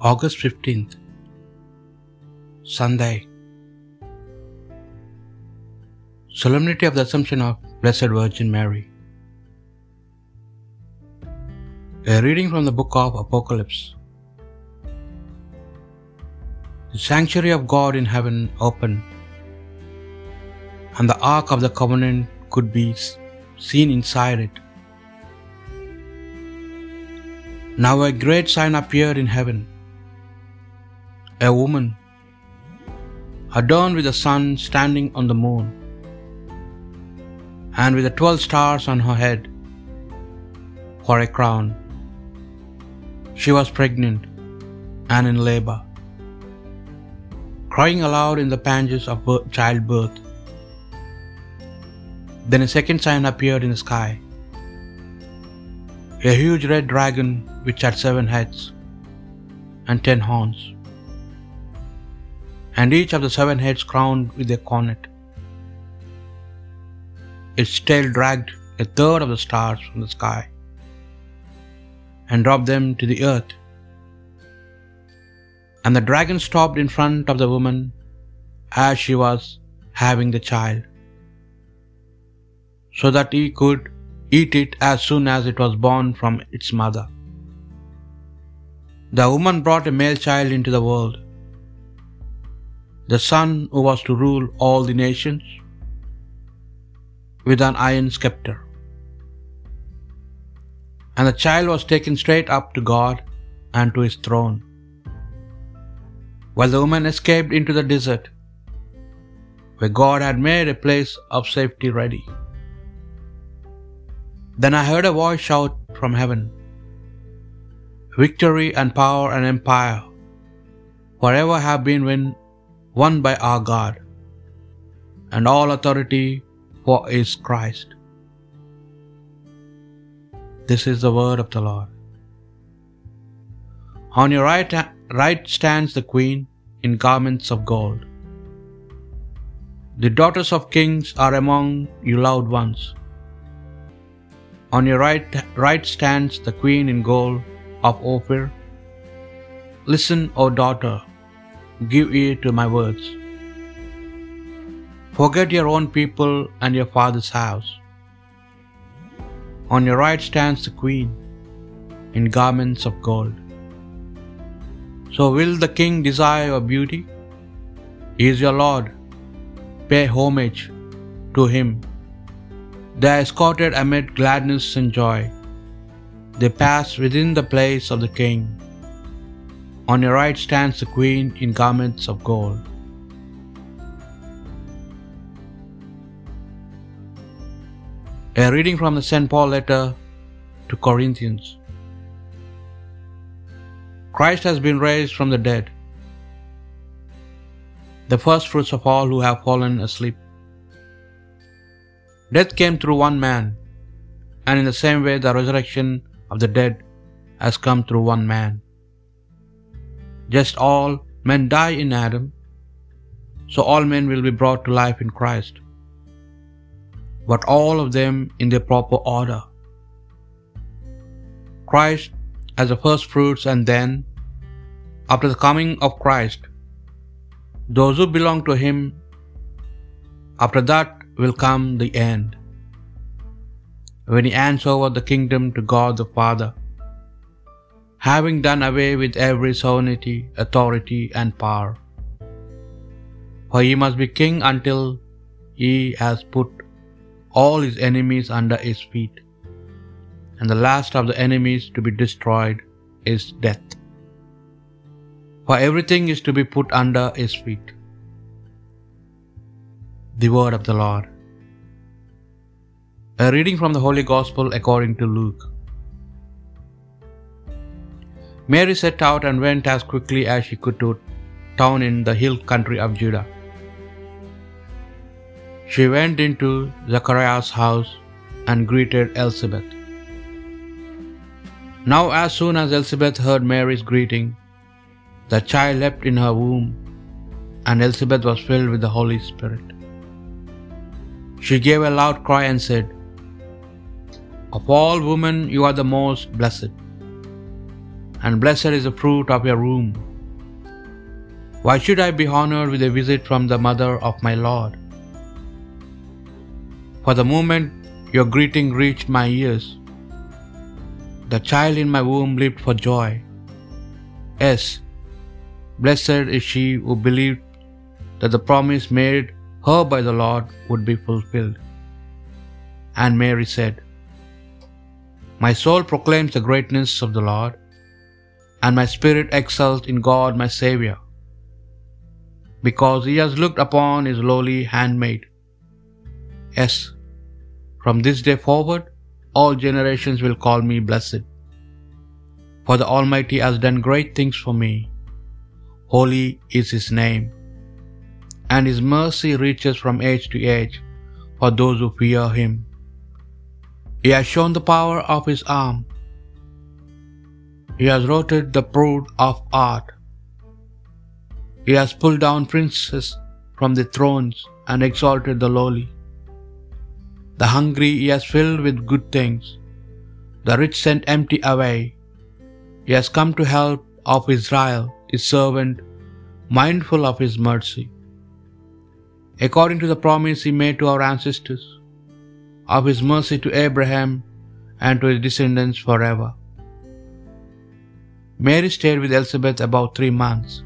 August 15th, Sunday. Solemnity of the Assumption of Blessed Virgin Mary. A reading from the book of Apocalypse. The sanctuary of God in heaven opened, and the ark of the covenant could be seen inside it. Now a great sign appeared in heaven a woman, adorned with the sun standing on the moon, and with the twelve stars on her head for a crown. She was pregnant and in labor, crying aloud in the pangs of childbirth. Then a second sign appeared in the sky a huge red dragon which had seven heads and ten horns, and each of the seven heads crowned with a coronet. Its tail dragged a third of the stars from the sky and dropped them to the earth. And the dragon stopped in front of the woman as she was having the child, so that he could eat it as soon as it was born from its mother. The woman brought a male child into the world, the son who was to rule all the nations with an iron scepter. And the child was taken straight up to God and to his throne, while the woman escaped into the desert, where God had made a place of safety ready. Then I heard a voice shout from heaven Victory and power and empire forever have been won by our God, and all authority for is Christ. This is the word of the Lord. On your right, right stands the queen in garments of gold. The daughters of kings are among you loud ones. On your right, right stands the queen in gold of Ophir. Listen, O daughter, give ear to my words. Forget your own people and your father's house. On your right stands the queen in garments of gold. So will the king desire your beauty? He is your Lord. Pay homage to him. They are escorted amid gladness and joy. They pass within the place of the king. On your right stands the queen in garments of gold. A reading from the St. Paul letter to Corinthians. Christ has been raised from the dead, the first fruits of all who have fallen asleep. Death came through one man, and in the same way the resurrection of the dead has come through one man. Just all men die in Adam, so all men will be brought to life in Christ, but all of them in their proper order. Christ as the first fruits, and then, after the coming of Christ, those who belong to Him, after that will come the end, when He hands over the kingdom to God the Father, having done away with every sovereignty, authority, and power. For He must be King until He has put all His enemies under His feet, and the last of the enemies to be destroyed is death. For everything is to be put under His feet. The word of the Lord. A reading from the Holy Gospel according to Luke. Mary set out and went as quickly as she could to town in the hill country of Judah. She went into Zachariah's house and greeted Elizabeth. Now, as soon as Elizabeth heard Mary's greeting, the child leapt in her womb, and Elizabeth was filled with the Holy Spirit. She gave a loud cry and said, Of all women, you are the most blessed. And blessed is the fruit of your womb. Why should I be honored with a visit from the mother of my Lord? For the moment your greeting reached my ears, the child in my womb leaped for joy. Yes, blessed is she who believed that the promise made her by the Lord would be fulfilled. And Mary said, My soul proclaims the greatness of the Lord, and my spirit exults in God my Saviour, because he has looked upon his lowly handmaid. Yes, from this day forward, all generations will call me blessed. For the Almighty has done great things for me. Holy is His name. And His mercy reaches from age to age for those who fear Him. He has shown the power of His arm. He has rooted the proud of art. He has pulled down princes from the thrones and exalted the lowly. The hungry he has filled with good things, the rich sent empty away. He has come to help of Israel, his servant, mindful of his mercy. According to the promise he made to our ancestors, of his mercy to Abraham and to his descendants forever. Mary stayed with Elizabeth about three months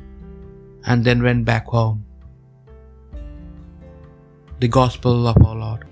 and then went back home. The Gospel of our Lord.